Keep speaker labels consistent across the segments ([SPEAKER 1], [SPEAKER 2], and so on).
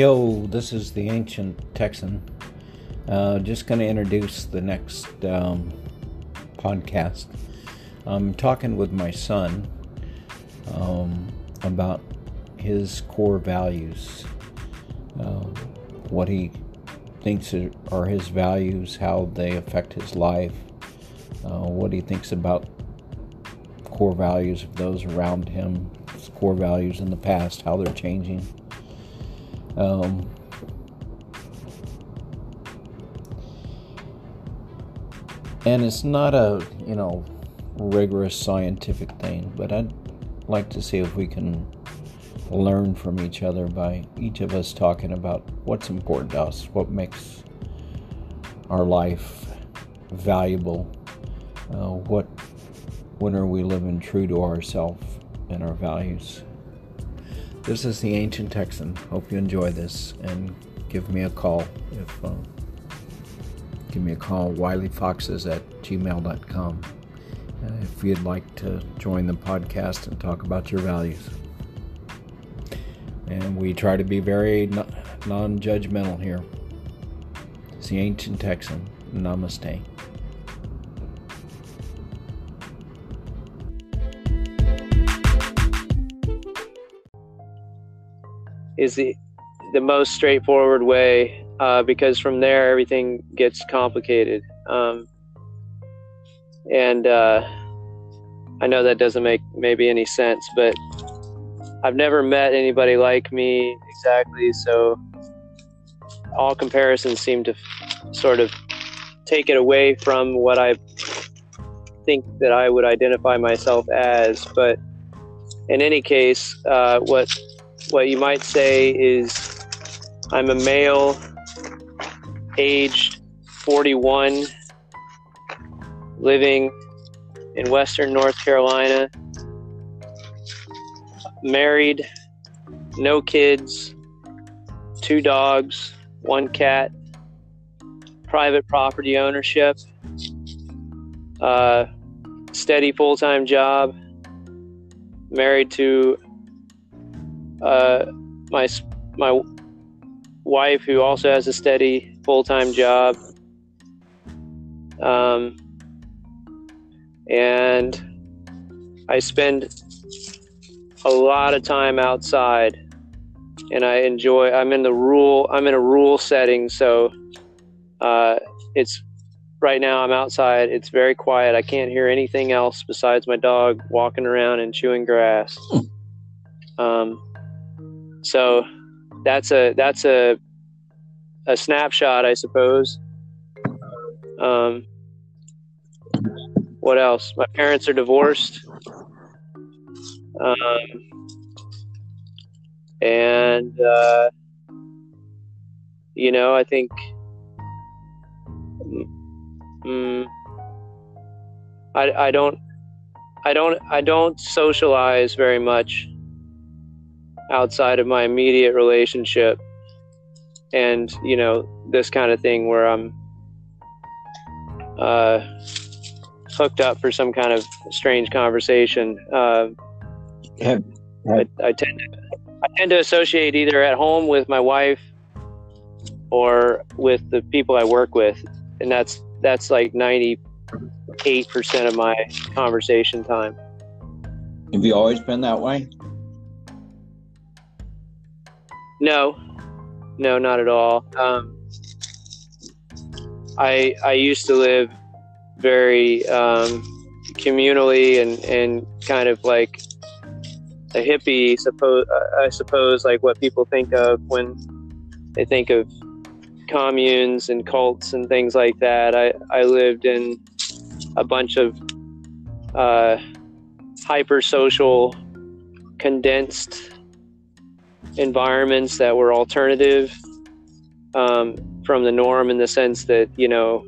[SPEAKER 1] Yo, this is the Ancient Texan. Uh, just going to introduce the next um, podcast. I'm talking with my son um, about his core values, uh, what he thinks are his values, how they affect his life, uh, what he thinks about core values of those around him, core values in the past, how they're changing. Um, and it's not a, you know, rigorous scientific thing, but I'd like to see if we can learn from each other by each of us talking about what's important to us, what makes our life valuable, uh, what when are we living true to ourselves and our values. This is the Ancient Texan. Hope you enjoy this and give me a call if uh, give me a call wileyfoxes at gmail.com uh, if you'd like to join the podcast and talk about your values. And we try to be very non-judgmental here. It's the ancient texan. Namaste
[SPEAKER 2] is the the most straightforward way uh, because from there everything gets complicated. Um, and uh, I know that doesn't make maybe any sense, but I've never met anybody like me exactly. So all comparisons seem to sort of take it away from what I think that I would identify myself as. But in any case, uh, what what you might say is I'm a male, aged 41, living in Western North Carolina, married, no kids, two dogs, one cat, private property ownership, uh, steady full time job, married to uh, my my wife, who also has a steady full time job, um, and I spend a lot of time outside, and I enjoy. I'm in the rural. I'm in a rural setting, so uh, it's right now. I'm outside. It's very quiet. I can't hear anything else besides my dog walking around and chewing grass. Hmm. Um, so that's a that's a a snapshot, I suppose. Um, what else? My parents are divorced. Um, and uh, you know, I think mm, I I don't I don't I don't socialize very much outside of my immediate relationship and you know this kind of thing where i'm uh, hooked up for some kind of strange conversation uh, have, I, I, tend to i tend to associate either at home with my wife or with the people i work with and that's that's like 98% of my conversation time.
[SPEAKER 3] Have you always been that way
[SPEAKER 2] no, no, not at all. Um, I I used to live very um, communally and and kind of like a hippie. Suppose I suppose like what people think of when they think of communes and cults and things like that. I I lived in a bunch of uh, hyper social, condensed environments that were alternative um, from the norm in the sense that you know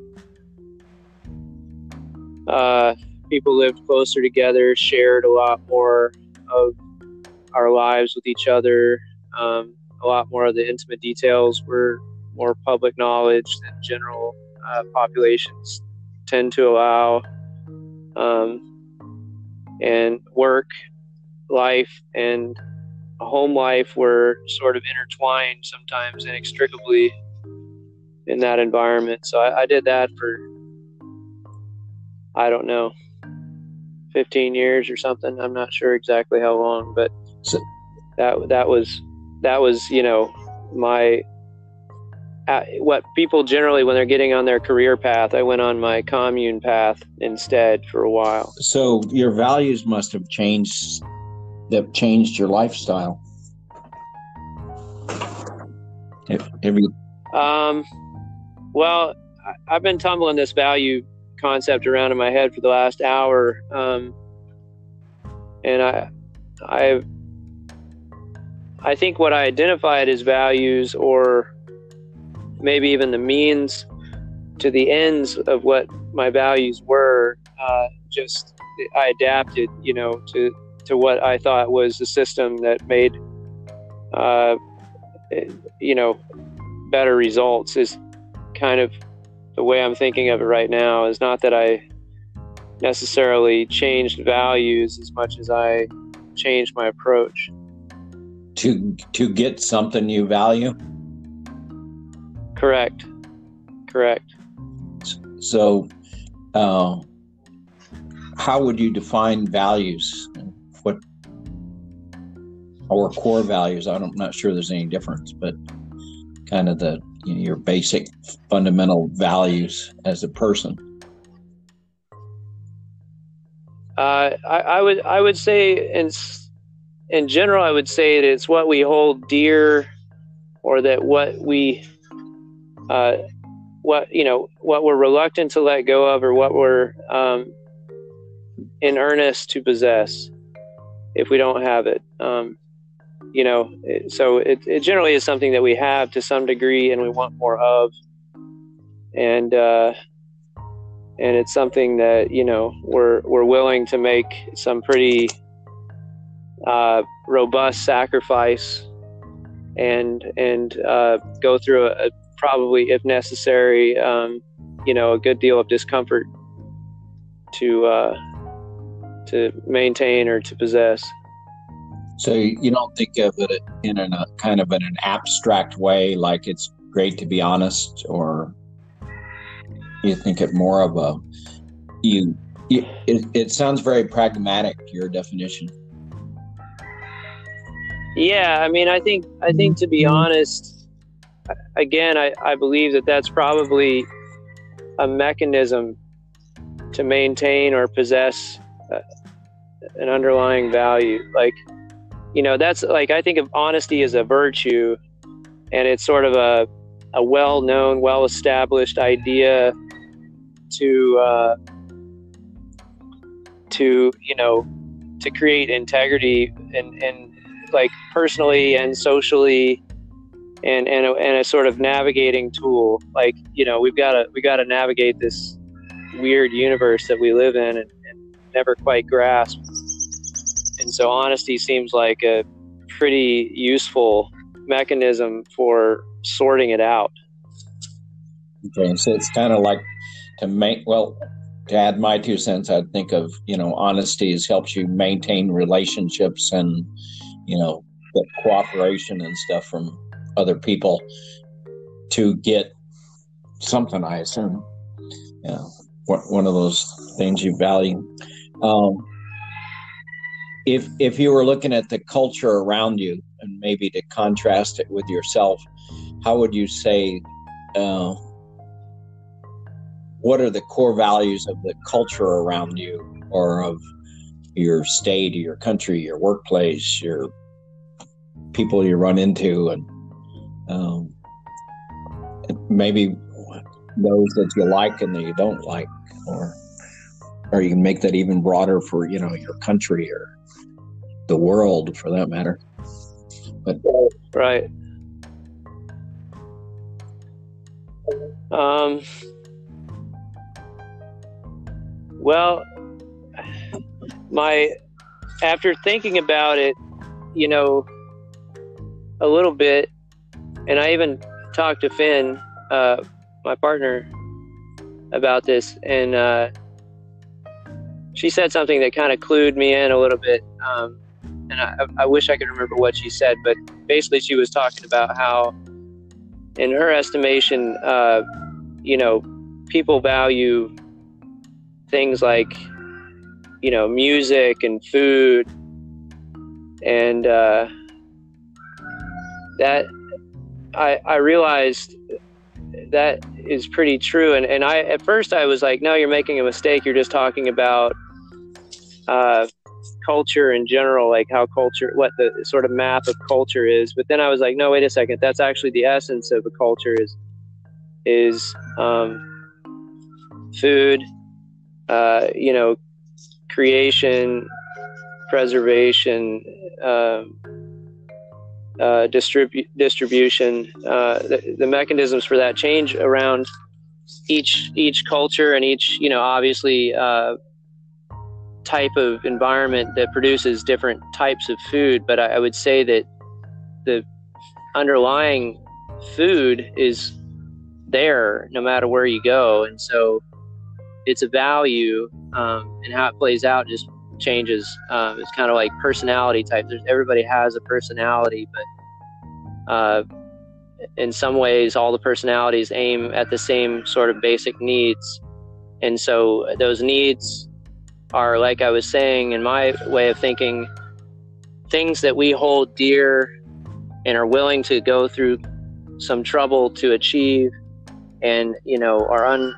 [SPEAKER 2] uh, people lived closer together, shared a lot more of our lives with each other. Um, a lot more of the intimate details were more public knowledge than general uh, populations tend to allow. Um, and work, life, and home life were sort of intertwined sometimes inextricably in that environment. So I, I did that for I don't know, 15 years or something. I'm not sure exactly how long, but that that was that was you know my uh, what people generally when they're getting on their career path. I went on my commune path instead for a while.
[SPEAKER 1] So your values must have changed. That changed your lifestyle. Have, have you?
[SPEAKER 2] Um, well, I've been tumbling this value concept around in my head for the last hour, um, and I, I, I think what I identified as values, or maybe even the means to the ends of what my values were, uh, just I adapted, you know, to to what I thought was the system that made, uh, you know, better results. Is kind of the way I'm thinking of it right now is not that I necessarily changed values as much as I changed my approach.
[SPEAKER 1] To to get something you value?
[SPEAKER 2] Correct. Correct.
[SPEAKER 1] So uh, how would you define values? Or core values? I'm not sure there's any difference, but kind of the you know, your basic fundamental values as a person?
[SPEAKER 2] Uh, I, I, would I would say in in general I would say that it's what we hold dear, or that what we uh, what you know what we're reluctant to let go of, or what we're um, in earnest to possess if we don't have it. Um, you know, so it, it generally is something that we have to some degree and we want more of. And, uh, and it's something that, you know, we're, we're willing to make some pretty, uh, robust sacrifice and, and, uh, go through a, a probably, if necessary, um, you know, a good deal of discomfort to, uh, to maintain or to possess.
[SPEAKER 1] So you don't think of it in a kind of in an abstract way, like it's great to be honest, or you think it more of a you. it, it sounds very pragmatic. Your definition.
[SPEAKER 2] Yeah, I mean, I think I think to be honest, again, I, I believe that that's probably a mechanism to maintain or possess uh, an underlying value. Like you know that's like i think of honesty as a virtue and it's sort of a, a well-known well-established idea to uh, to you know to create integrity and and like personally and socially and and a, and a sort of navigating tool. Like you know we've got to we got to navigate this weird universe that we live in and, and never quite grasp and so honesty seems like a pretty useful mechanism for sorting it out.
[SPEAKER 1] Okay, so it's kind of like to make well to add my two cents, I'd think of you know honesty has helps you maintain relationships and you know cooperation and stuff from other people to get something. I assume, yeah, one of those things you value. Um, if if you were looking at the culture around you and maybe to contrast it with yourself, how would you say? Uh, what are the core values of the culture around you, or of your state, your country, your workplace, your people you run into, and um, maybe those that you like and that you don't like, or or you can make that even broader for you know your country or the world for that matter. But
[SPEAKER 2] right. Um, well, my after thinking about it, you know, a little bit, and I even talked to Finn, uh, my partner, about this, and uh, she said something that kind of clued me in a little bit. Um, and I, I wish I could remember what she said, but basically she was talking about how, in her estimation, uh, you know, people value things like, you know, music and food, and uh, that I I realized that is pretty true. And and I at first I was like, no, you're making a mistake. You're just talking about uh, culture in general, like how culture, what the sort of map of culture is. But then I was like, no, wait a second. That's actually the essence of a culture is is um, food, uh, you know, creation, preservation. Um, uh, distribu- distribution, uh, the, the, mechanisms for that change around each each culture and each you know obviously uh, type of environment that produces different types of food. But I, I would say that the underlying food is there no matter where you go, and so it's a value, um, and how it plays out just changes. Um, it's kind of like personality type. There's everybody has a personality, but uh, in some ways, all the personalities aim at the same sort of basic needs, and so those needs are, like I was saying, in my way of thinking, things that we hold dear and are willing to go through some trouble to achieve, and you know are un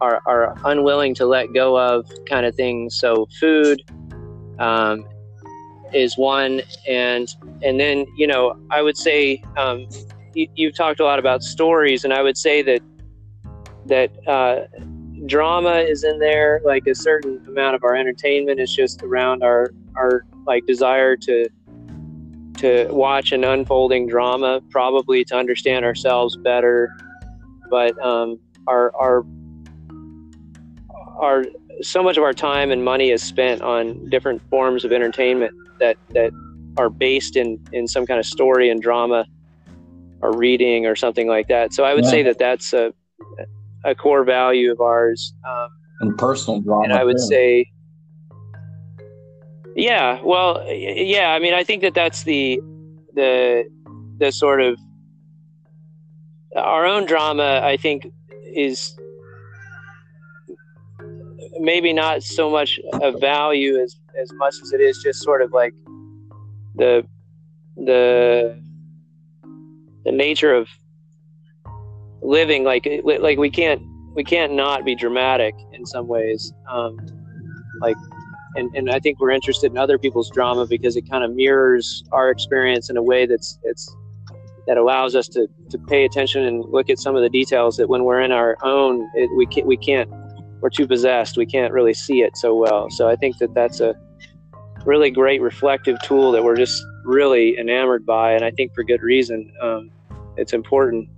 [SPEAKER 2] are, are unwilling to let go of kind of things. So food um, is one, and and then you know I would say um, you, you've talked a lot about stories, and I would say that that uh, drama is in there. Like a certain amount of our entertainment is just around our our like desire to to watch an unfolding drama, probably to understand ourselves better. But um, our our our so much of our time and money is spent on different forms of entertainment that that are based in in some kind of story and drama or reading or something like that. So I would yeah. say that that's a a core value of ours. Um,
[SPEAKER 1] and personal drama.
[SPEAKER 2] And I would too. say, yeah, well, yeah. I mean, I think that that's the the the sort of our own drama. I think is maybe not so much a value as as much as it is just sort of like the the the nature of living like like we can't we can't not be dramatic in some ways um like and and I think we're interested in other people's drama because it kind of mirrors our experience in a way that's it's that allows us to to pay attention and look at some of the details that when we're in our own it, we can't we can't we're too possessed. We can't really see it so well. So I think that that's a really great reflective tool that we're just really enamored by, and I think for good reason. Um, it's important.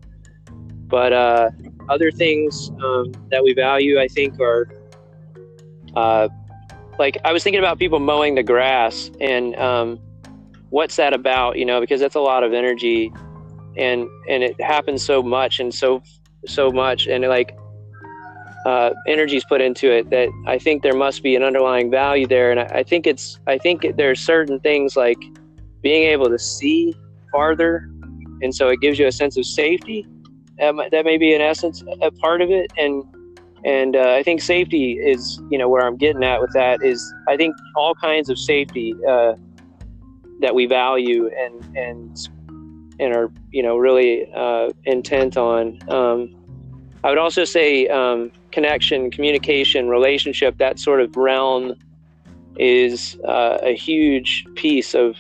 [SPEAKER 2] But uh, other things um, that we value, I think, are uh, like I was thinking about people mowing the grass, and um, what's that about? You know, because that's a lot of energy, and and it happens so much and so so much, and like uh, energies put into it that I think there must be an underlying value there. And I, I think it's, I think there's certain things like being able to see farther. And so it gives you a sense of safety. Um, that may be in essence a part of it. And, and uh, I think safety is, you know, where I'm getting at with that is I think all kinds of safety uh, that we value and, and, and are, you know, really uh, intent on. Um, I would also say um, connection, communication, relationship, that sort of realm is uh, a huge piece of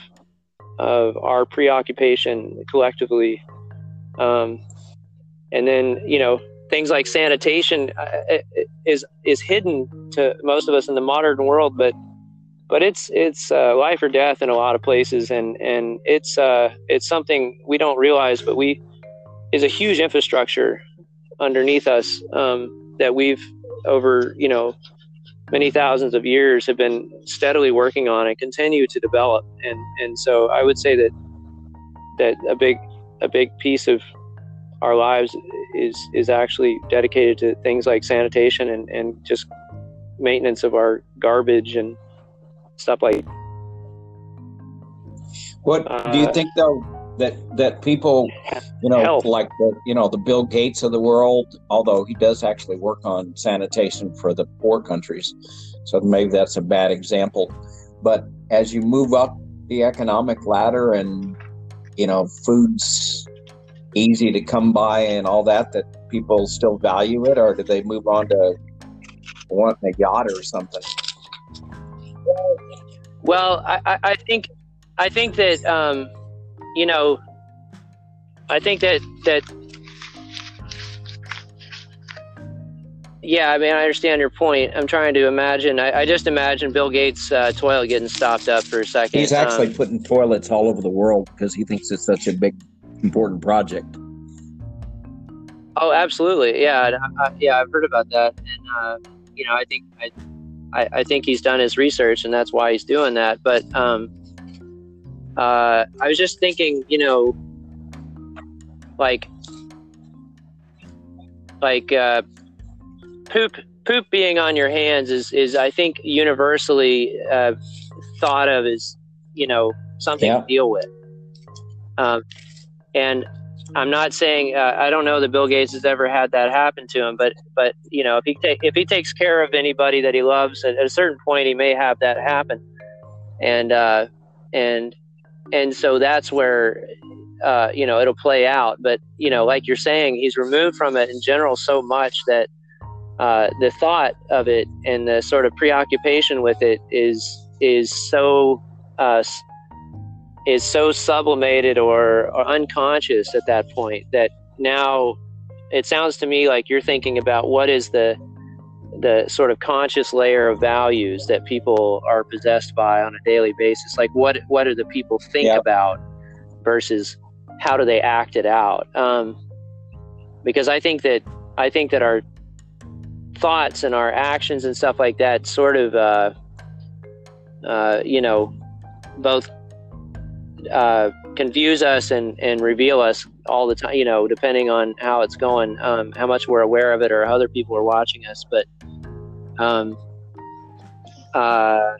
[SPEAKER 2] of our preoccupation collectively. Um, and then you know things like sanitation uh, is is hidden to most of us in the modern world, but but it's it's uh, life or death in a lot of places, and and it's uh, it's something we don't realize, but we is a huge infrastructure underneath us um, that we've over you know many thousands of years have been steadily working on and continue to develop. And and so I would say that that a big a big piece of our lives is is actually dedicated to things like sanitation and, and just maintenance of our garbage and stuff like
[SPEAKER 1] What do you
[SPEAKER 2] Uh,
[SPEAKER 1] think though that that people, you know,
[SPEAKER 2] Help.
[SPEAKER 1] like the you know the Bill Gates of the world, although he does actually work on sanitation for the poor countries, so maybe that's a bad example. But as you move up the economic ladder and you know food's easy to come by and all that, that people still value it, or do they move on to wanting a yacht or something?
[SPEAKER 2] Well, I, I, I think I think that um, you know I think that that yeah, I mean I understand your point. I'm trying to imagine. I, I just imagine Bill Gates' uh, toilet getting stopped up for a second.
[SPEAKER 1] He's actually
[SPEAKER 2] Um,
[SPEAKER 1] putting toilets all over the world because he thinks it's such a big, important project.
[SPEAKER 2] Oh, absolutely. Yeah, and I, I, yeah, I've heard about that, and uh, you know, I think I, I, I think he's done his research, and that's why he's doing that. But um, uh, I was just thinking, you know, like, like uh, poop, poop being on your hands is is I think universally uh, thought of as you know something
[SPEAKER 1] Yeah.
[SPEAKER 2] to deal with, um, and I'm not saying uh, I don't know that Bill Gates has ever had that happen to him, but but you know if he ta- if he takes care of anybody that he loves, at a certain point he may have that happen, and uh, and and so that's where uh, you know it'll play out. But you know, like you're saying, he's removed from it in general so much that uh, the thought of it and the sort of preoccupation with it is is so uh, is so sublimated or, or unconscious at that point that now it sounds to me like you're thinking about what is the the sort of conscious layer of values that people are possessed by on a daily basis like what what do the people think
[SPEAKER 1] Yeah.
[SPEAKER 2] about versus how do they act it out um, because i think that i think that our thoughts and our actions and stuff like that sort of uh, uh, you know both uh, confuse us and, and reveal us all the time, you know, depending on how it's going, um, how much we're aware of it or how other people are watching us. But um, uh,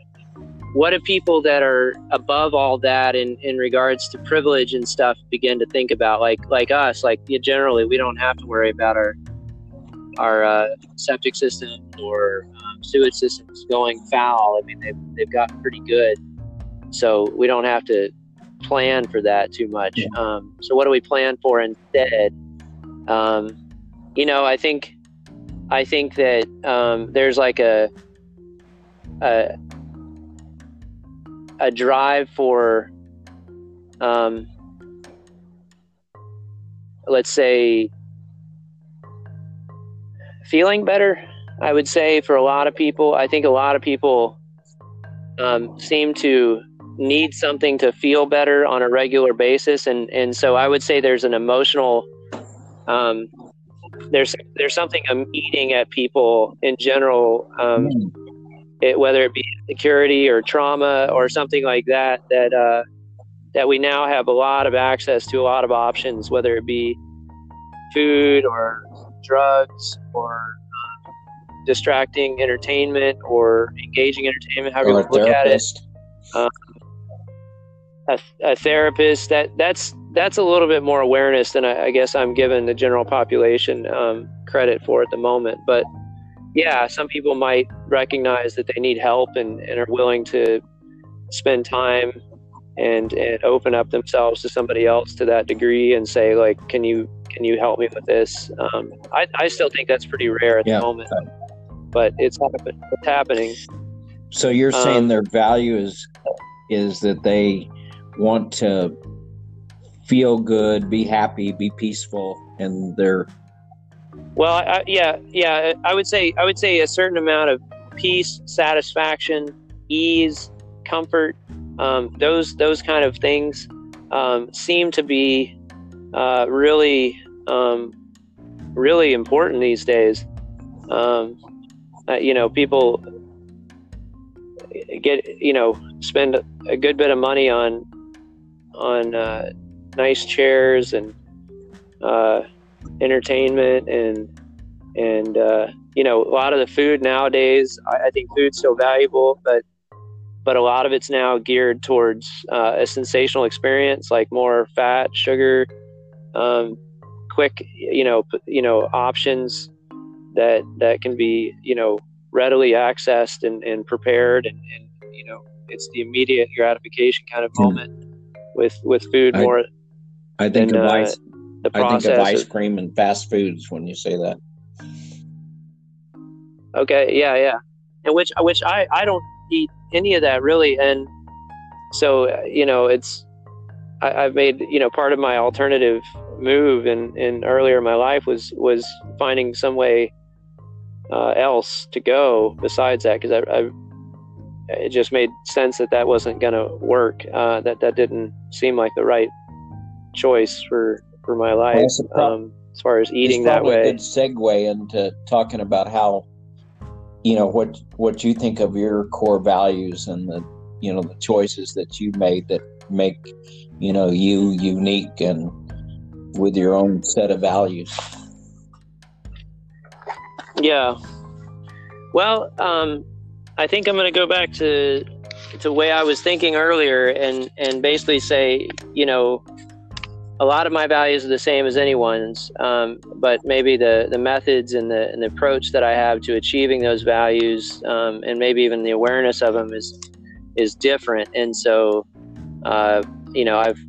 [SPEAKER 2] what do people that are above all that in, in regards to privilege and stuff begin to think about? Like like us, like yeah, generally, we don't have to worry about our our uh, septic system or um, sewage systems going foul. I mean, they've, they've gotten pretty good. So we don't have to plan for that too much. Um, so what do we plan for instead? Um, you know, I think I think that um, there's like a, a a drive for um, let's say feeling better. I would say for a lot of people, I think a lot of people um, seem to need something to feel better on a regular basis. And and so i would say there's an emotional um there's there's something i'm eating at people in general um it, whether it be security or trauma or something like that that uh that we now have a lot of access to a lot of options whether it be food or drugs or um, distracting entertainment or engaging entertainment however you
[SPEAKER 1] Or
[SPEAKER 2] look at it.
[SPEAKER 1] therapist.
[SPEAKER 2] A, a therapist that that's that's a little bit more awareness than I, I guess I'm giving the general population um, credit for at the moment. But yeah, some people might recognize that they need help and, and are willing to spend time and and open up themselves to somebody else to that degree and say like, can you can you help me with this? Um, I I still think that's pretty rare at
[SPEAKER 1] Yeah.
[SPEAKER 2] the moment, but it's happen- it's happening.
[SPEAKER 1] So you're saying
[SPEAKER 2] Um,
[SPEAKER 1] their value is is that they want to feel good, be happy, be peaceful, and they're
[SPEAKER 2] Well, I, yeah, yeah. I would say I would say a certain amount of peace, satisfaction, ease, comfort. Um, those those kind of things um, seem to be uh, really um, really important these days. Um, uh, you know, people get you know spend a good bit of money on on uh, nice chairs and uh, entertainment and and uh, you know a lot of the food nowadays I, I think food's so valuable but but a lot of it's now geared towards uh, a sensational experience, like more fat, sugar, um, quick, you know, you know, options that that can be, you know, readily accessed and, and prepared, and, and you know, it's the immediate gratification kind of moment with with food
[SPEAKER 1] I,
[SPEAKER 2] more.
[SPEAKER 1] I think
[SPEAKER 2] than,
[SPEAKER 1] of
[SPEAKER 2] uh,
[SPEAKER 1] ice.
[SPEAKER 2] the
[SPEAKER 1] I think of ice cream and fast foods when you say that.
[SPEAKER 2] Okay, yeah, yeah, and which which I I don't eat any of that really, and so uh, you know it's I, I've made you know part of my alternative move in in earlier in my life was was finding some way uh, else to go besides that because I, I it just made sense that that wasn't gonna work uh, that that didn't seem like the right choice for for my life
[SPEAKER 1] the
[SPEAKER 2] um, as far as eating that
[SPEAKER 1] probably a
[SPEAKER 2] way
[SPEAKER 1] good segue into talking about how you know what what you think of your core values and the you know the choices that you made that make you know you unique and with your own set of values
[SPEAKER 2] Yeah. Well, um, I think I'm going to go back to to way I was thinking earlier, and and basically say, you know, a lot of my values are the same as anyone's, um, but maybe the the methods and the and the approach that I have to achieving those values, um, and maybe even the awareness of them is is different. And so, uh, you know, I've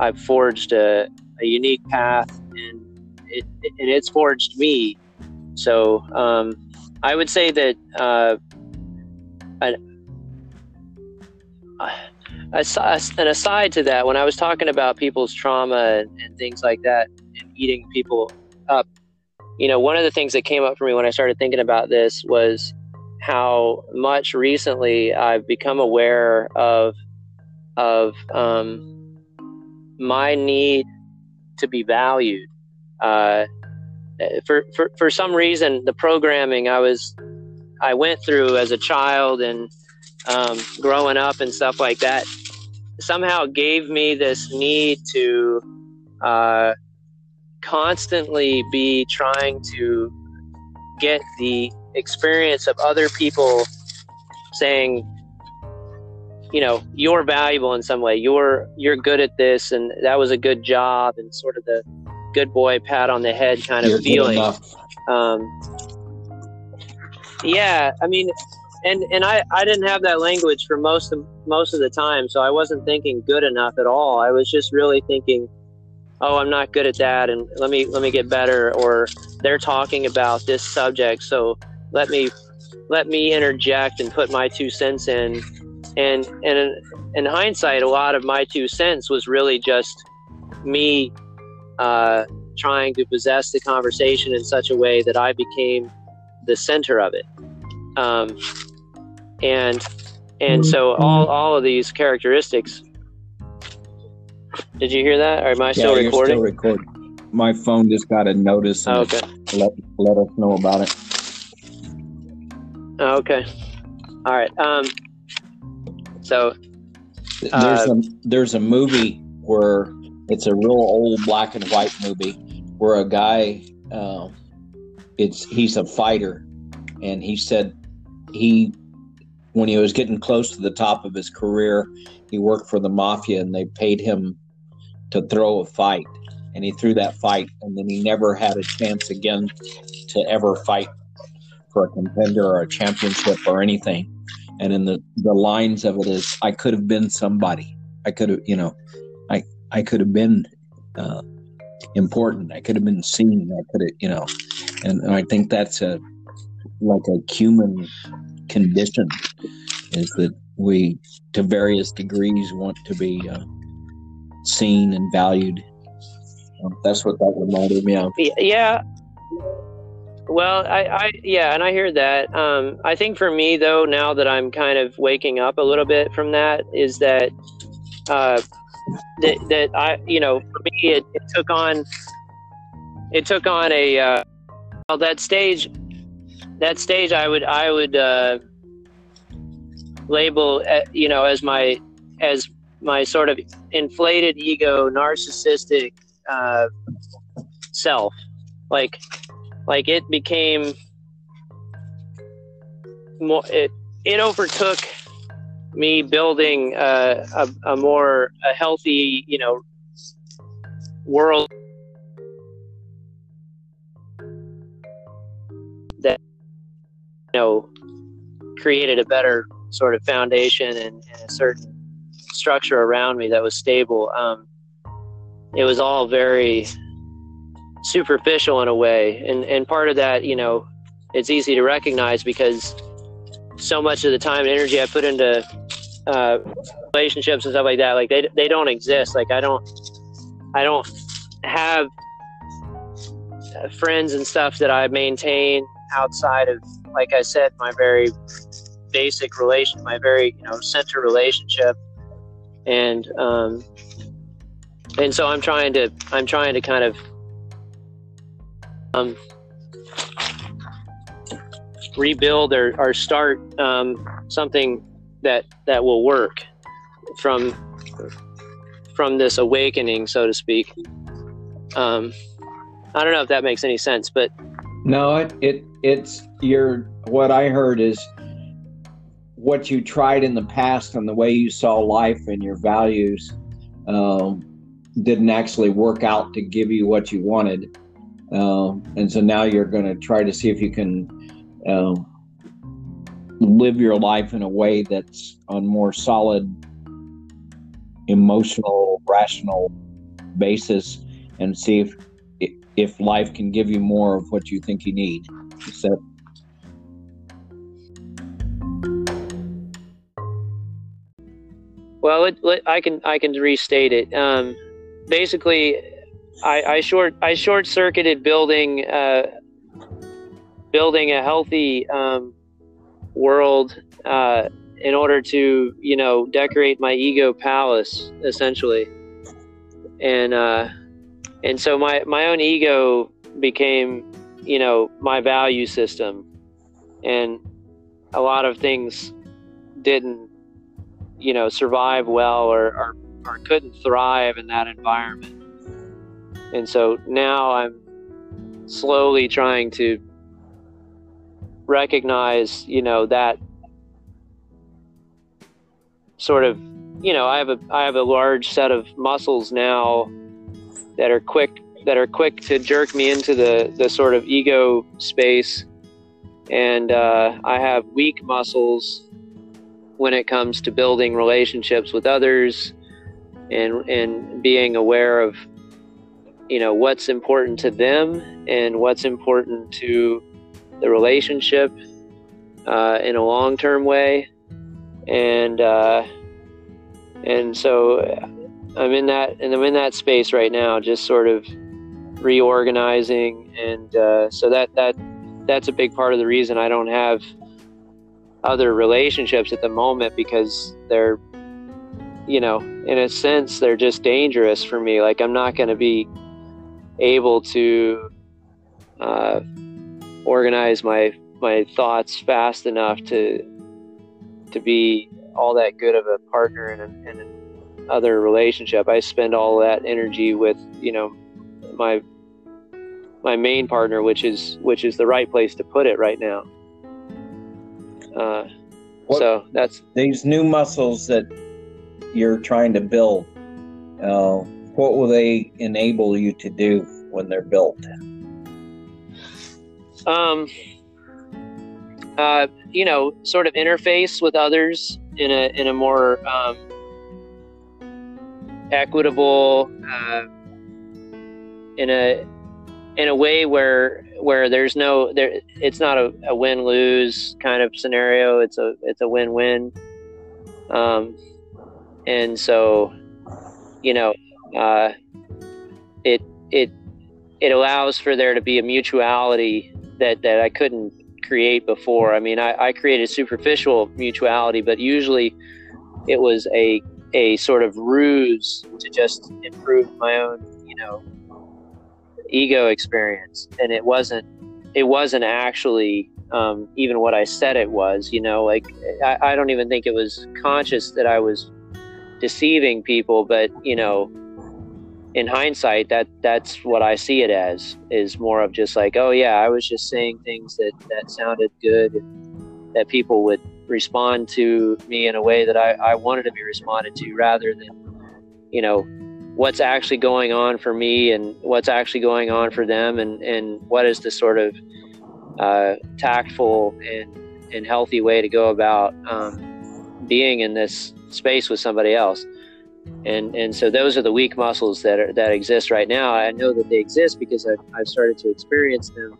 [SPEAKER 2] I've forged a, a unique path, and it and it's forged me. So um, I would say that uh, an, aside, to that, when I was talking about people's trauma and, and things like that, and eating people up, you know, one of the things that came up for me when I started thinking about this was how much recently I've become aware of of um, my need to be valued. Uh, for, for for some reason, the programming I was I went through as a child and um, growing up and stuff like that somehow gave me this need to uh, constantly be trying to get the experience of other people saying you know you're valuable in some way. You're you're good at this and that was a good job and sort of the good boy pat on the head kind
[SPEAKER 1] You're
[SPEAKER 2] of feeling. um, yeah i mean and and I, I didn't have that language for most of most of the time so i wasn't thinking good enough at all. I was just really thinking oh i'm not good at that and let me let me get better or they're talking about this subject so let me let me interject and put my two cents in. And and in, in hindsight a lot of my two cents was really just me uh, trying to possess the conversation in such a way that i became the center of it um, and and so all all of these characteristics did you hear that? Or am i still
[SPEAKER 1] yeah,
[SPEAKER 2] recording
[SPEAKER 1] You're still recording. My phone just got a notice and
[SPEAKER 2] oh, okay.
[SPEAKER 1] let let us know about it.
[SPEAKER 2] oh, okay. All right um so
[SPEAKER 1] There's
[SPEAKER 2] Uh,
[SPEAKER 1] a there's a movie where it's a real old black and white movie where a guy uh, it's he's a fighter and he said he when he was getting close to the top of his career he worked for the mafia and they paid him to throw a fight. And he threw that fight and then he never had a chance again to ever fight for a contender or a championship or anything. And in the the lines of it is i could have been somebody. I could have you know i i could have been uh, important. I could have been seen. I could have you know. And, and i think that's a like a human condition is that we to various degrees want to be uh, seen and valued. Um, that's what that reminded me of.
[SPEAKER 2] Yeah well I, I yeah and i hear that. Um, i think for me though now that i'm kind of waking up a little bit from that is that uh, that, that i you know for me it, it took on it took on a uh, well, that stage that stage i would i would uh, label uh, you know as my as my sort of inflated ego narcissistic uh, self. Like like it became more it it overtook me building a, a, a more a healthy, you know, world you know created a better sort of foundation and, and a certain structure around me that was stable. Um, it was all very superficial in a way, and and part of that, you know, it's easy to recognize because so much of the time and energy I put into uh, relationships and stuff like that, like they they don't exist. Like I don't I don't have friends and stuff that I maintain outside of, like I said, my very basic relation, my very you know center relationship, and um, and so I'm trying to I'm trying to kind of um, rebuild or, or start um, something that that will work from from this awakening, so to speak. Um, I don't know if that makes any sense, but
[SPEAKER 4] no, it it it's your what I heard is what you tried in the past and the way you saw life and your values um, didn't actually work out to give you what you wanted, um, and so now you're going to try to see if you can um, live your life in a way that's on more solid emotional rational basis and see if if life can give you more of what you think you need. So
[SPEAKER 2] well it, i can i can restate it. Um, basically I, I short i short circuited building uh, building a healthy um, world uh, in order to you know decorate my ego palace essentially. And uh, and so my my own ego became you know my value system. And a lot of things didn't you know survive well or, or, or couldn't thrive in that environment. And so now i'm slowly trying to recognize, you know, that sort of, you know, I have a I have a large set of muscles now that are quick that are quick to jerk me into the the sort of ego space, and uh, I have weak muscles when it comes to building relationships with others and and being aware of you know what's important to them and what's important to the relationship uh, in a long term way, and uh, and so I'm in that and I'm in that space right now, just sort of reorganizing, and uh, so that that that's a big part of the reason I don't have other relationships at the moment because they're you know in a sense they're just dangerous for me. Like i'm not going to be able to uh, organize my my thoughts fast enough to to be all that good of a partner and, a, in another relationship. I spend all that energy with you know my my main partner, which is which is the right place to put it right now. Uh, what, so that's
[SPEAKER 4] these new muscles that you're trying to build. Uh, what will they enable you to do when they're built?
[SPEAKER 2] um, uh, you know, sort of interface with others in a in a more um, equitable, uh, in a in a way where where there's no there it's not a, a win lose kind of scenario. It's a it's a win win. Um, and so, you know, uh, it it it allows for there to be a mutuality that that I couldn't create before. I mean, I, I created superficial mutuality, but usually it was a a sort of ruse to just improve my own, you know, ego experience, and it wasn't it wasn't actually um, even what I said it was. You know, like I, I don't even think it was conscious that I was deceiving people, but you know, in hindsight, that that's what I see it as is more of just like, oh yeah, I was just saying things that that sounded good, that people would respond to me in a way that I, I wanted to be responded to rather than, you know, what's actually going on for me and what's actually going on for them and, and what is the sort of uh, tactful and, and healthy way to go about um, being in this space with somebody else. And, and so those are the weak muscles that are, that exist right now. I know that they exist because I've, I've started to experience them.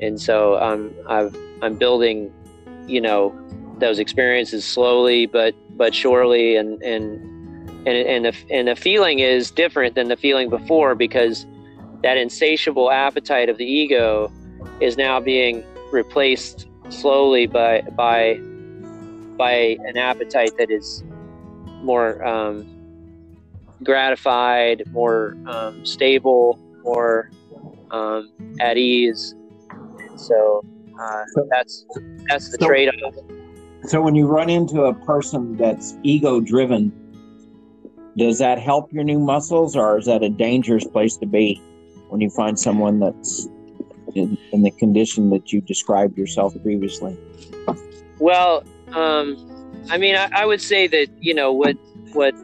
[SPEAKER 2] And so um, I've, I'm building, you know, those experiences slowly, but, but surely. And, and, and, and the, and the feeling is different than the feeling before because that insatiable appetite of the ego is now being replaced slowly by by by an appetite that is more um, gratified, more um, stable, more um, at ease. So, uh, so that's that's the so, trade-off.
[SPEAKER 1] So when you run into a person that's ego-driven, does that help your new muscles, or is that a dangerous place to be when you find someone that's in, in the condition that you described yourself previously?
[SPEAKER 2] Well, um, I mean, I, I, would say that you know what what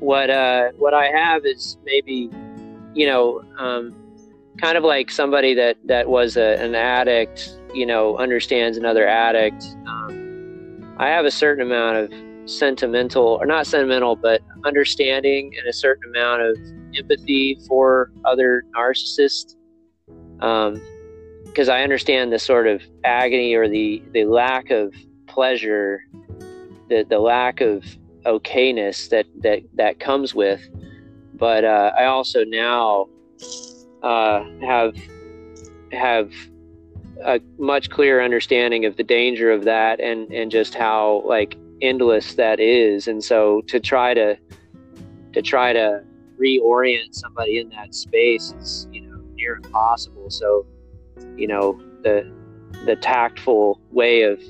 [SPEAKER 2] what uh, what I have is maybe you know um, kind of like somebody that that was a, an addict, you know, understands another addict. Um, I have a certain amount of sentimental, or not sentimental, but understanding and a certain amount of empathy for other narcissists because um, I understand the sort of agony or the the lack of pleasure, the the lack of okayness that that that comes with. But uh, I also now uh, have have a much clearer understanding of the danger of that and and just how like endless that is. And so to try to to try to reorient somebody in that space is you know near impossible. So you know the the tactful way of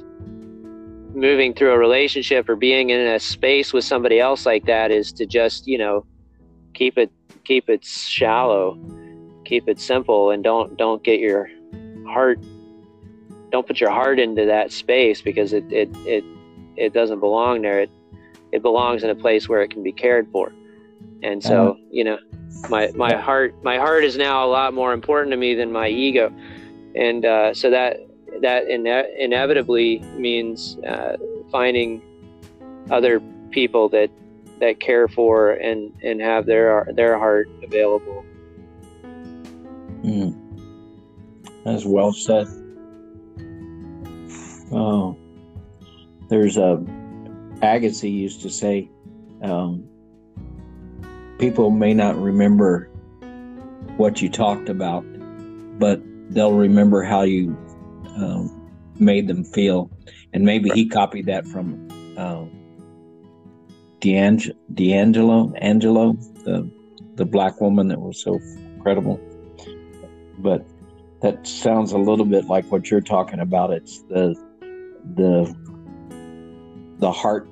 [SPEAKER 2] moving through a relationship or being in a space with somebody else like that is to just you know keep it keep it shallow keep it simple and don't don't get your heart don't put your heart into that space because it it it, it doesn't belong there it it belongs in a place where it can be cared for and so uh-huh. you know my my heart my heart is now a lot more important to me than my ego and uh, so that that ine- inevitably means uh, finding other people that that care for and and have their their heart available.
[SPEAKER 1] Mm. That's well said. Oh, there's a Agassi used to say, um, people may not remember what you talked about, but they'll remember how you um, made them feel. And maybe he copied that from uh, D'Angelou, D'Angelo, Angelo, the the black woman that was so incredible. But that sounds a little bit like what you're talking about. It's the the the heart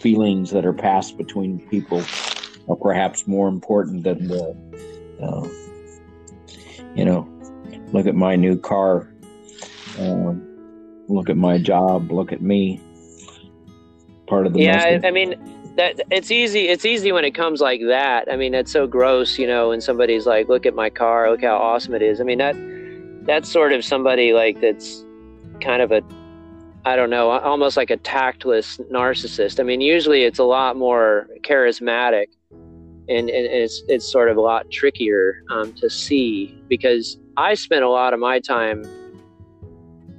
[SPEAKER 1] feelings that are passed between people are perhaps more important than the uh, you know look at my new car um, look at my job, look at me. Part of the
[SPEAKER 2] yeah. Message. I mean, that it's easy. It's easy when it comes like that. I mean, that's so gross, you know. When somebody's like, "Look at my car, look how awesome it is." I mean, that that's sort of somebody like that's kind of a I don't know, almost like a tactless narcissist. I mean, usually it's a lot more charismatic, and, and it's it's sort of a lot trickier um, to see because I spent a lot of my time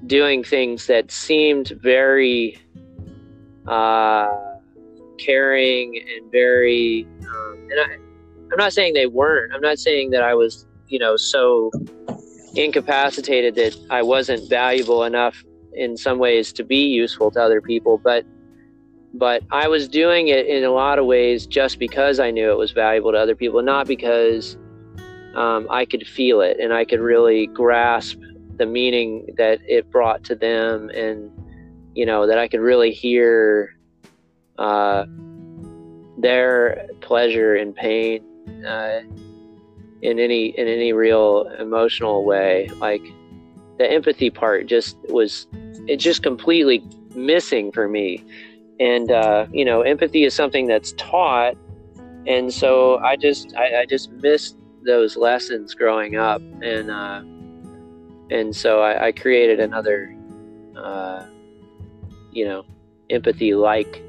[SPEAKER 2] doing things that seemed very uh, caring and very um, and I, I'm not saying they weren't. I'm not saying that I was, you know, so incapacitated that I wasn't valuable enough in some ways to be useful to other people, but but I was doing it in a lot of ways just because I knew it was valuable to other people, not because um, I could feel it and I could really grasp the meaning that it brought to them and you know that i could really hear uh, their pleasure and pain uh, in any in any real emotional way. Like the empathy part just was it's just completely missing for me. And uh, you know, empathy is something that's taught, and so I just I, I just missed those lessons growing up, and uh, and so I, I created another, uh, you know, empathy like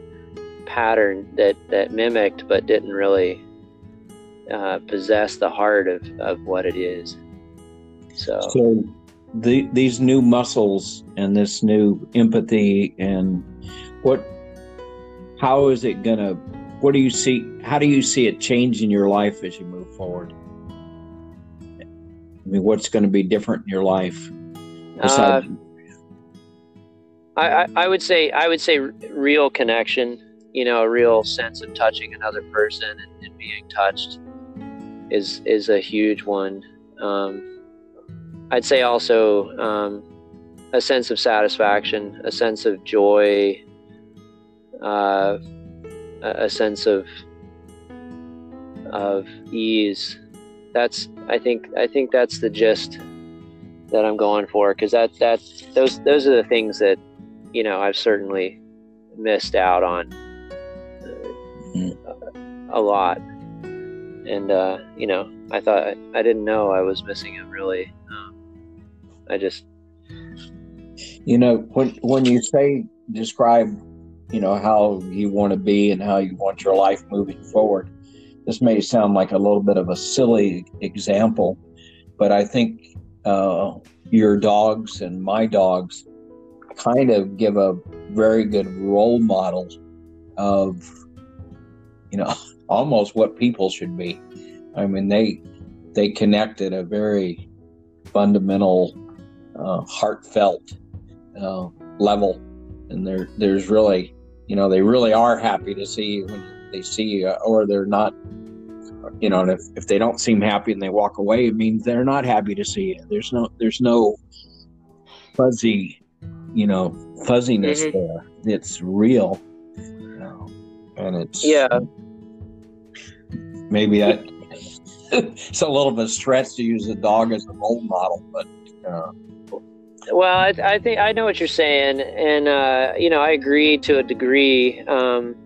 [SPEAKER 2] pattern that that mimicked but didn't really uh, possess the heart of, of what it is. So,
[SPEAKER 1] so the, these new muscles and this new empathy and what, how is it gonna? What do you see? How do you see it change in your life as you move forward? I mean, what's going to be different in your life?
[SPEAKER 2] Uh, I, I, I would say I would say real connection. You know, a real sense of touching another person and, and being touched is is a huge one. Um, I'd say also um, a sense of satisfaction, a sense of joy, uh, a sense of of ease. That's I think I think that's the gist that I'm going for because that that those those are the things that you know I've certainly missed out on uh, a lot and uh, you know, I thought I, didn't know I was missing him. Really, I just,
[SPEAKER 1] you know, when when you say describe, you know, how you want to be and how you want your life moving forward, this may sound like a little bit of a silly example, but I think uh, your dogs and my dogs kind of give a very good role model of, you know almost what people should be. I mean, they they connect at a very fundamental, uh, heartfelt uh, level, and there there's really, you know, they really are happy to see you when they see you, or they're not. You know, if, if they don't seem happy and they walk away, it means they're not happy to see you. There's no there's no fuzzy, you know, fuzziness mm-hmm. there. It's real, you know, and it's
[SPEAKER 2] yeah
[SPEAKER 1] maybe that it's a little bit stretch to use a dog as a role model, but. Uh,
[SPEAKER 2] well, I, I, think I know what you're saying, and uh, you know I agree to a degree. Um,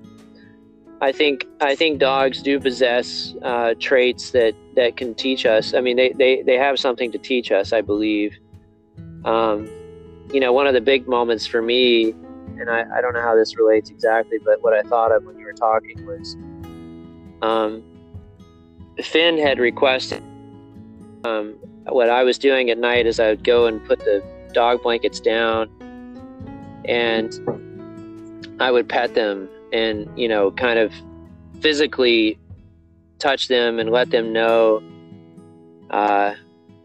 [SPEAKER 2] I think I think dogs do possess uh, traits that, that can teach us. I mean, they, they, they have something to teach us, I believe. Um, you know, one of the big moments for me, and I, I don't know how this relates exactly, but what I thought of when you were talking was um, Finn had requested um, what I was doing at night is I would go and put the dog blankets down and I would pet them and, you know, kind of physically touch them and let them know uh,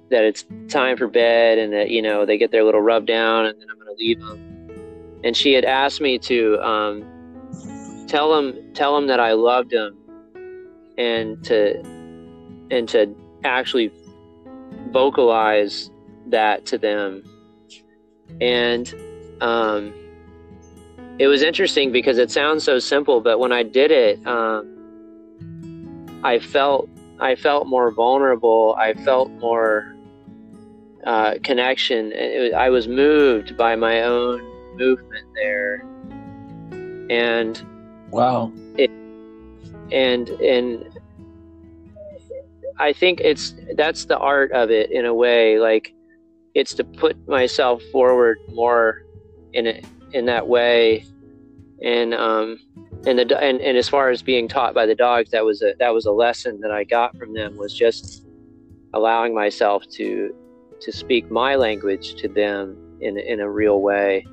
[SPEAKER 2] that it's time for bed and that, you know, they get their little rub down and then I'm going to leave them. And she had asked me to um, tell them, tell them that I loved them and to and to actually vocalize that to them. And um, it was interesting because it sounds so simple, but when I did it, um, I felt I felt more vulnerable. I felt more uh, connection. Was, I was moved by my own movement there, and
[SPEAKER 1] wow.
[SPEAKER 2] It, and and I think it's that's the art of it in a way. Like it's to put myself forward more in it in that way, and um, and the and, and as far as being taught by the dogs, that was a that was a lesson that I got from them was just allowing myself to to speak my language to them in in a real way,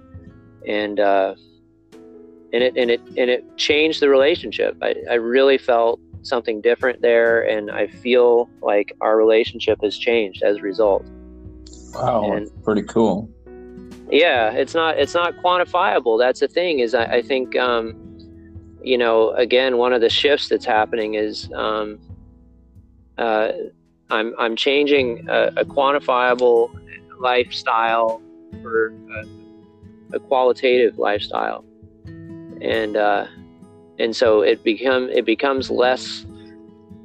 [SPEAKER 2] and uh, and it and it and it changed the relationship. I, I really felt something different there, and I feel like our relationship has changed as a result.
[SPEAKER 1] Wow, and, pretty cool.
[SPEAKER 2] Yeah, it's not it's not quantifiable. That's the thing is I, I think um, you know again one of the shifts that's happening is um, uh, I'm I'm changing a, a quantifiable lifestyle for a, a qualitative lifestyle, and uh, and so it become it becomes less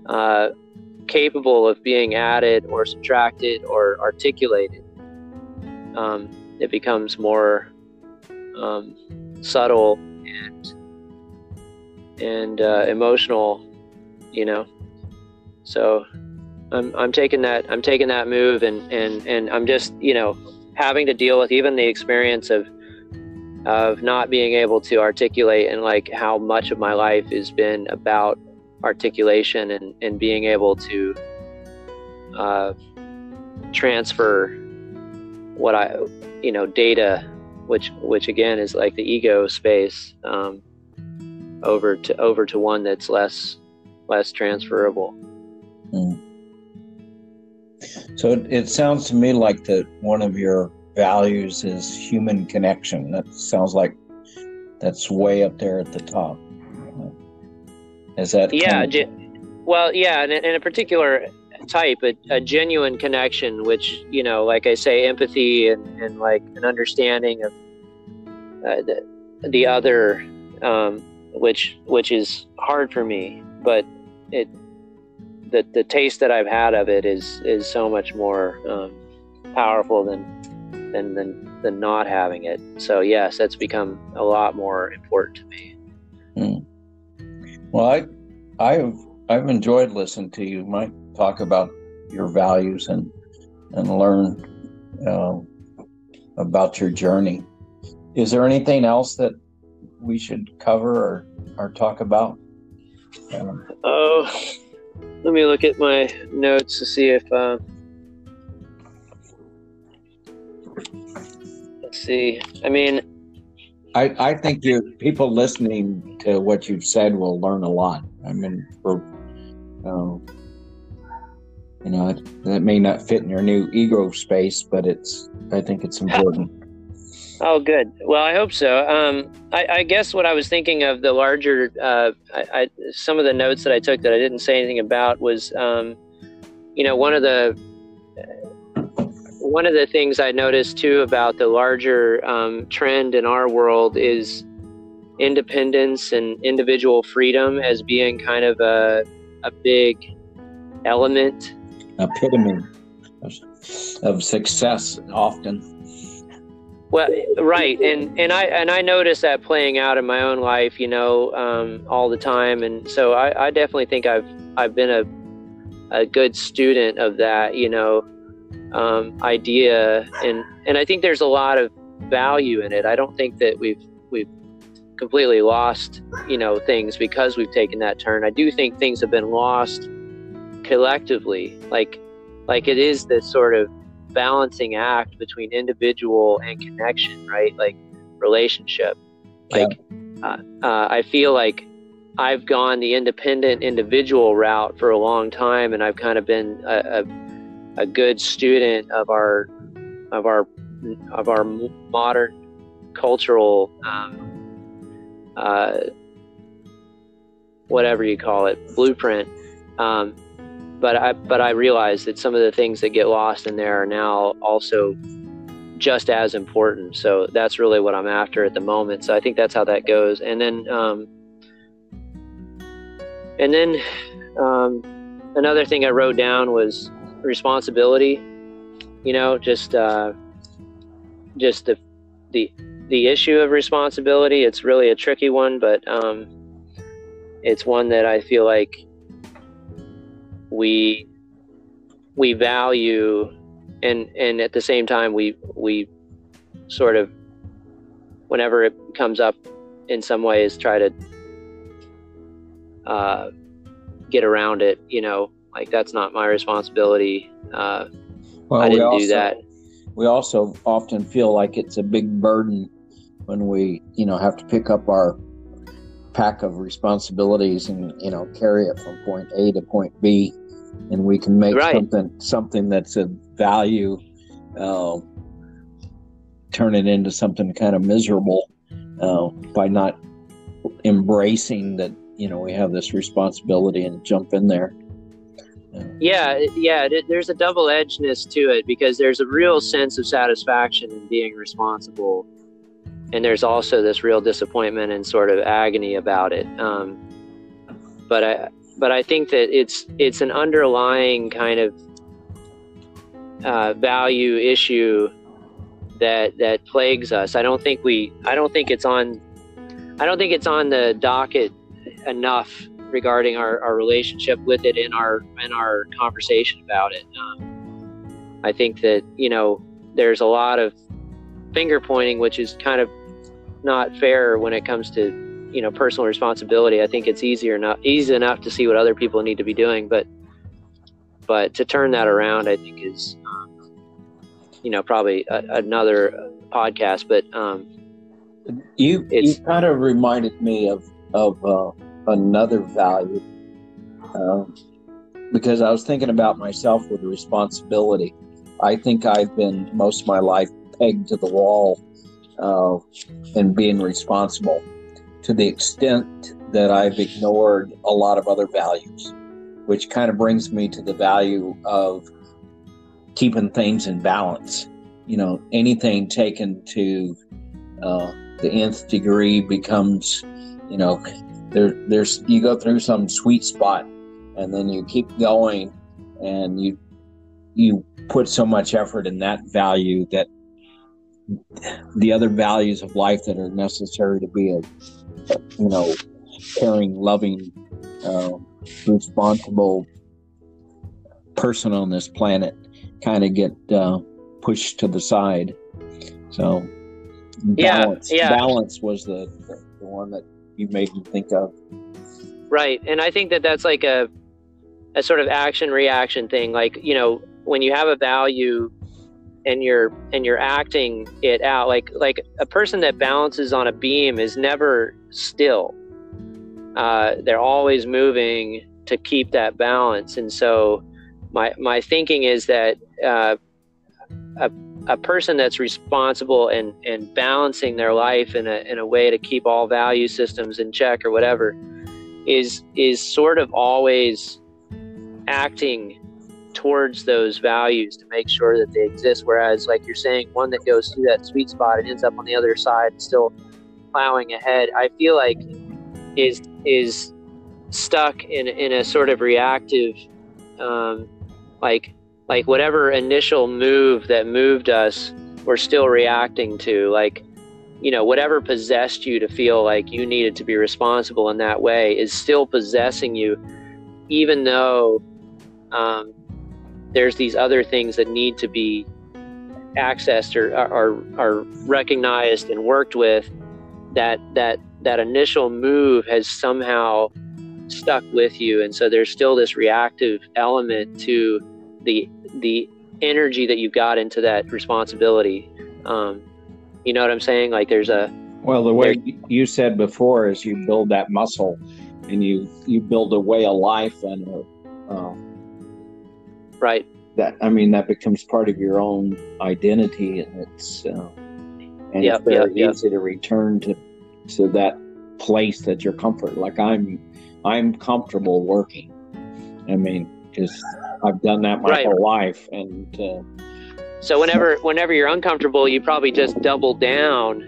[SPEAKER 2] uh, capable of being added or subtracted or articulated. Um, it becomes more um, subtle and and uh, emotional, you know. So I'm I'm taking that I'm taking that move and and and I'm just you know having to deal with even the experience of of not being able to articulate and like how much of my life has been about articulation and and being able to uh, transfer what I you know data which which again is like the ego space um, over to over to one that's less less transferable. Mm.
[SPEAKER 1] So it, it sounds to me like that one of your values is human connection. That sounds like that's way up there at the top. Is that
[SPEAKER 2] yeah? Ge- well, yeah, and in a particular type, a, a, genuine connection, which you know, like I say, empathy and, and like an understanding of uh, the, the other, um, which which is hard for me, but it the the taste that I've had of it is is so much more um, powerful than than than than not having it. So yes, that's become a lot more important to me.
[SPEAKER 1] Mm. Well, I I've I've enjoyed listening to you, Mike, talk about your values and and learn uh, about your journey. Is there anything else that we should cover or, or talk about?
[SPEAKER 2] Um, oh, let me look at my notes to see if. Uh, let's see. I mean,
[SPEAKER 1] I I think you people listening to what you've said will learn a lot. I mean, for uh, you know, that may not fit in your new ego space, but it's. I think it's important.
[SPEAKER 2] Oh, good. Well, I hope so. Um, I, I, guess what I was thinking of the larger, uh, I, I, some of the notes that I took that I didn't say anything about was, um, you know, one of the one of the things I noticed too about the larger um, trend in our world is independence and individual freedom as being kind of a a big element,
[SPEAKER 1] epitome of success often.
[SPEAKER 2] Well, right, and and I and I notice that playing out in my own life, you know, um, all the time, and so I, I definitely think I've I've been a a good student of that, you know, um, idea, and and I think there's a lot of value in it. I don't think that we've we've completely lost, you know, things because we've taken that turn. I do think things have been lost collectively, like like it is this sort of balancing act between individual and connection, right? Like relationship. Like uh, uh, I feel like I've gone the independent individual route for a long time, and I've kind of been a, a, a good student of our of our of our modern cultural um, uh, whatever you call it blueprint. Um, but I but I realize that some of the things that get lost in there are now also just as important. So that's really what I'm after at the moment. So I think that's how that goes. And then um, and then um, another thing I wrote down was responsibility. You know, just uh, just the the the issue of responsibility. It's really a tricky one, but um, it's one that I feel like we we value and and at the same time we we sort of whenever it comes up in some ways try to uh, get around it you know like that's not my responsibility uh, well, i didn't also, do that.
[SPEAKER 1] we also often feel like it's a big burden when we you know have to pick up our pack of responsibilities and you know carry it from point a to point b and we can make right. something something that's a value uh, turn it into something kind of miserable uh, by not embracing that you know we have this responsibility and jump in there
[SPEAKER 2] yeah yeah there's a double edgedness to it because there's a real sense of satisfaction in being responsible and there's also this real disappointment and sort of agony about it um, but i but I think that it's it's an underlying kind of uh, value issue that that plagues us. I don't think we I don't think it's on I don't think it's on the docket enough regarding our, our relationship with it in our in our conversation about it. Um, I think that you know there's a lot of finger pointing, which is kind of not fair when it comes to you know personal responsibility. I think it's easier not easy enough to see what other people need to be doing, but but to turn that around, I think is um, you know probably a, another podcast. But um,
[SPEAKER 1] you you kind of reminded me of of uh, another value um, because I was thinking about myself with responsibility. I think I've been most of my life pegged to the wall uh, and being responsible to the extent that I've ignored a lot of other values, which kind of brings me to the value of keeping things in balance. You know, anything taken to uh, the nth degree becomes, you know, there, there's you go through some sweet spot, and then you keep going, and you you put so much effort in that value that the other values of life that are necessary to be a, you know, caring, loving, uh, responsible person on this planet kind of get uh, pushed to the side. So, balance, yeah, yeah. balance was the, the, the one that you made me think of.
[SPEAKER 2] Right, and I think that that's like a a sort of action reaction thing. Like you know, when you have a value and you're and you're acting it out like like a person that balances on a beam is never still. Uh, they're always moving to keep that balance. And so my my thinking is that uh, a, a person that's responsible and and balancing their life in a in a way to keep all value systems in check or whatever is is sort of always acting towards those values to make sure that they exist. Whereas, like you're saying, one that goes through that sweet spot and ends up on the other side, still plowing ahead, I feel like is is stuck in in a sort of reactive, um, like like whatever initial move that moved us, we're still reacting to. Like you know, whatever possessed you to feel like you needed to be responsible in that way is still possessing you, even though um, there's these other things that need to be accessed or are, are recognized and worked with that that that initial move has somehow stuck with you. And so there's still this reactive element to the the energy that you've got into that responsibility. Um, you know what i'm saying? Like there's a
[SPEAKER 1] well the way you said before is you build that muscle and you you build a way of life and a, uh,
[SPEAKER 2] right
[SPEAKER 1] that i mean that becomes part of your own identity and it's uh, and yep, it's very yep, easy yep. to return to to that place that you're comfort like i'm i'm comfortable working i mean because i've done that my right. whole life and uh,
[SPEAKER 2] so whenever whenever you're uncomfortable you probably just double down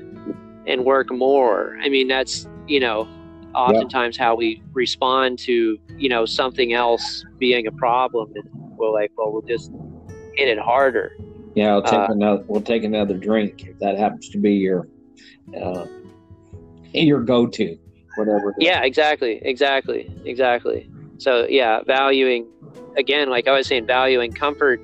[SPEAKER 2] and work more i mean that's you know oftentimes how we respond to you know something else being a problem and we're like, well, we'll just hit it harder.
[SPEAKER 1] Yeah, we'll take uh, another. We'll take another drink if that happens to be your uh, your go-to, whatever.
[SPEAKER 2] Yeah, exactly, exactly, exactly. So yeah, valuing again, like I was saying, valuing comfort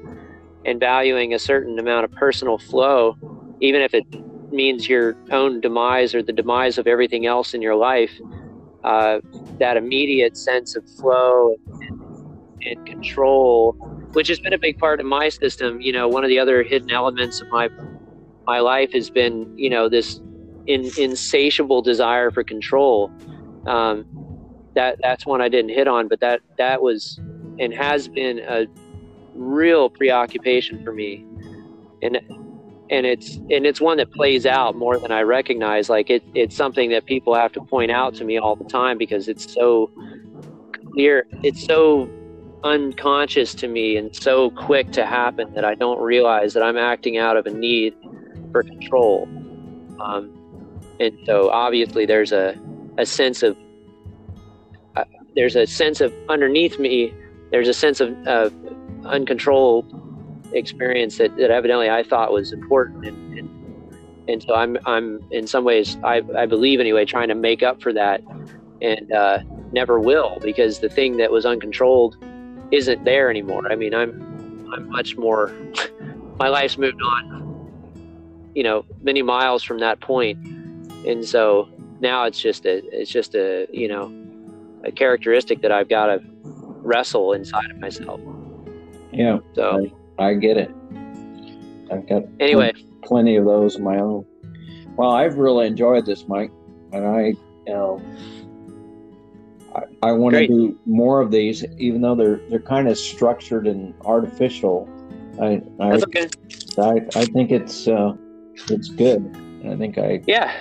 [SPEAKER 2] and valuing a certain amount of personal flow, even if it means your own demise or the demise of everything else in your life. Uh, that immediate sense of flow and, control, which has been a big part of my system. You know, one of the other hidden elements of my my life has been, you know, this in, insatiable desire for control. Um, that that's one I didn't hit on, but that that was and has been a real preoccupation for me, and and it's and it's one that plays out more than I recognize. Like it, it's something that people have to point out to me all the time because it's so clear. It's so unconscious to me and so quick to happen that I don't realize that I'm acting out of a need for control. Um, and so obviously there's a, a sense of uh, there's a sense of underneath me there's a sense of uncontrolled experience that, that evidently I thought was important and, and, and so I'm I'm in some ways I I believe anyway trying to make up for that, and uh, never will because the thing that was uncontrolled isn't there anymore. I mean I'm I'm much more my life's moved on, you know, many miles from that point, and so now it's just a it's just a you know a characteristic that I've got to wrestle inside of myself.
[SPEAKER 1] Yeah.
[SPEAKER 2] So
[SPEAKER 1] I, I get it. I've got
[SPEAKER 2] anyway,
[SPEAKER 1] plenty of those of my own. Well, I've really enjoyed this, Mike, and I, you know, I, I want to do more of these, even though they're they're kind of structured and artificial. I I,
[SPEAKER 2] that's okay.
[SPEAKER 1] I, I think it's uh, it's good. I think I
[SPEAKER 2] Yeah,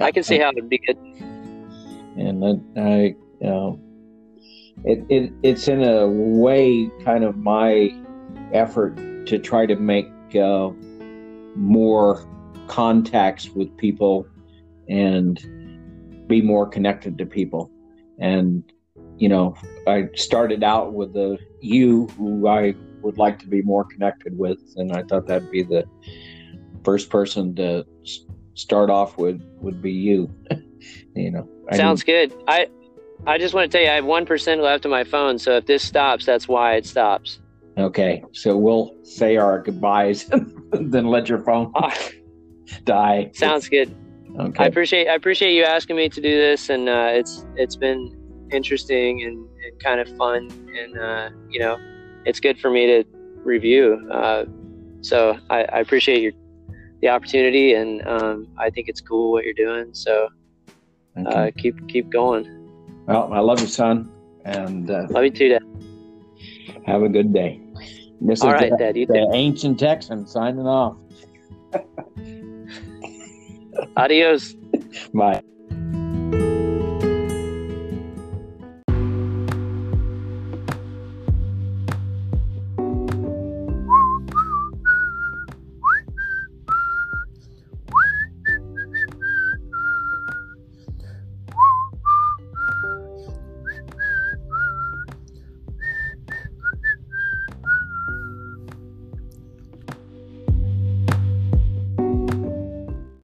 [SPEAKER 2] I can see how it'd be good.
[SPEAKER 1] and I, I you know, it, it it's in a way kind of my effort to try to make uh, more contacts with people and be more connected to people and you know i started out with the you who i would like to be more connected with and i thought that'd be the first person to start off with would be you you know I
[SPEAKER 2] Sounds good. I I just want to tell you I have one percent left on my phone, so if this stops, that's why it stops.
[SPEAKER 1] Okay, so we'll say our goodbyes, then let your phone die.
[SPEAKER 2] sounds good. I appreciate I appreciate you asking me to do this, and uh, it's it's been interesting and, and kind of fun, and uh, you know, it's good for me to review. Uh, so I, I appreciate your the opportunity, and um, I think it's cool what you're doing. So uh,
[SPEAKER 1] okay.
[SPEAKER 2] keep keep going.
[SPEAKER 1] Well, I love you, son, and uh,
[SPEAKER 2] Love you too, Dad.
[SPEAKER 1] have a good day. This
[SPEAKER 2] All
[SPEAKER 1] is
[SPEAKER 2] right,
[SPEAKER 1] the,
[SPEAKER 2] Dad.
[SPEAKER 1] The ancient Texan signing off.
[SPEAKER 2] Adios.
[SPEAKER 1] Bye.